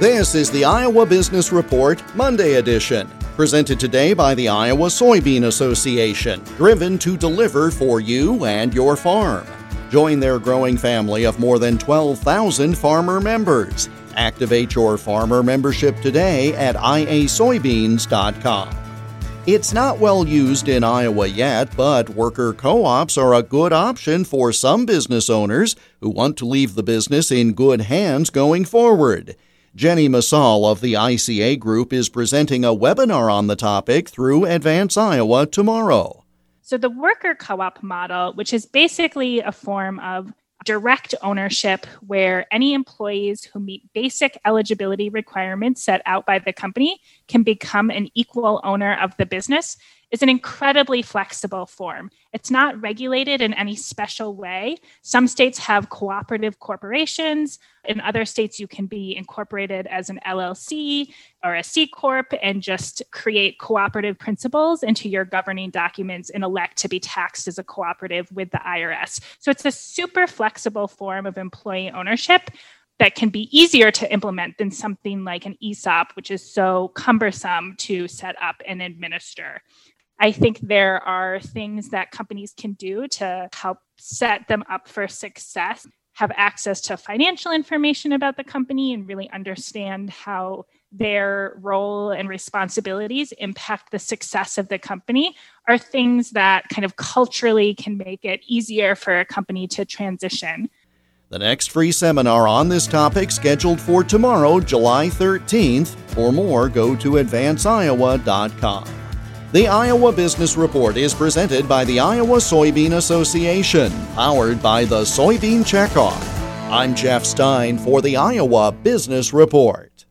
This is the Iowa Business Report Monday edition, presented today by the Iowa Soybean Association, driven to deliver for you and your farm. Join their growing family of more than 12,000 farmer members. Activate your farmer membership today at iasoybeans.com. It's not well used in Iowa yet, but worker co ops are a good option for some business owners who want to leave the business in good hands going forward. Jenny Masal of the ICA Group is presenting a webinar on the topic through Advance Iowa tomorrow. So, the worker co op model, which is basically a form of direct ownership where any employees who meet basic eligibility requirements set out by the company can become an equal owner of the business is an incredibly flexible form. It's not regulated in any special way. Some states have cooperative corporations. In other states, you can be incorporated as an LLC or a C Corp and just create cooperative principles into your governing documents and elect to be taxed as a cooperative with the IRS. So it's a super flexible form of employee ownership that can be easier to implement than something like an ESOP, which is so cumbersome to set up and administer. I think there are things that companies can do to help set them up for success, have access to financial information about the company, and really understand how their role and responsibilities impact the success of the company are things that kind of culturally can make it easier for a company to transition. The next free seminar on this topic scheduled for tomorrow, July 13th. For more, go to advanceiowa.com. The Iowa Business Report is presented by the Iowa Soybean Association, powered by the Soybean Checkoff. I'm Jeff Stein for the Iowa Business Report.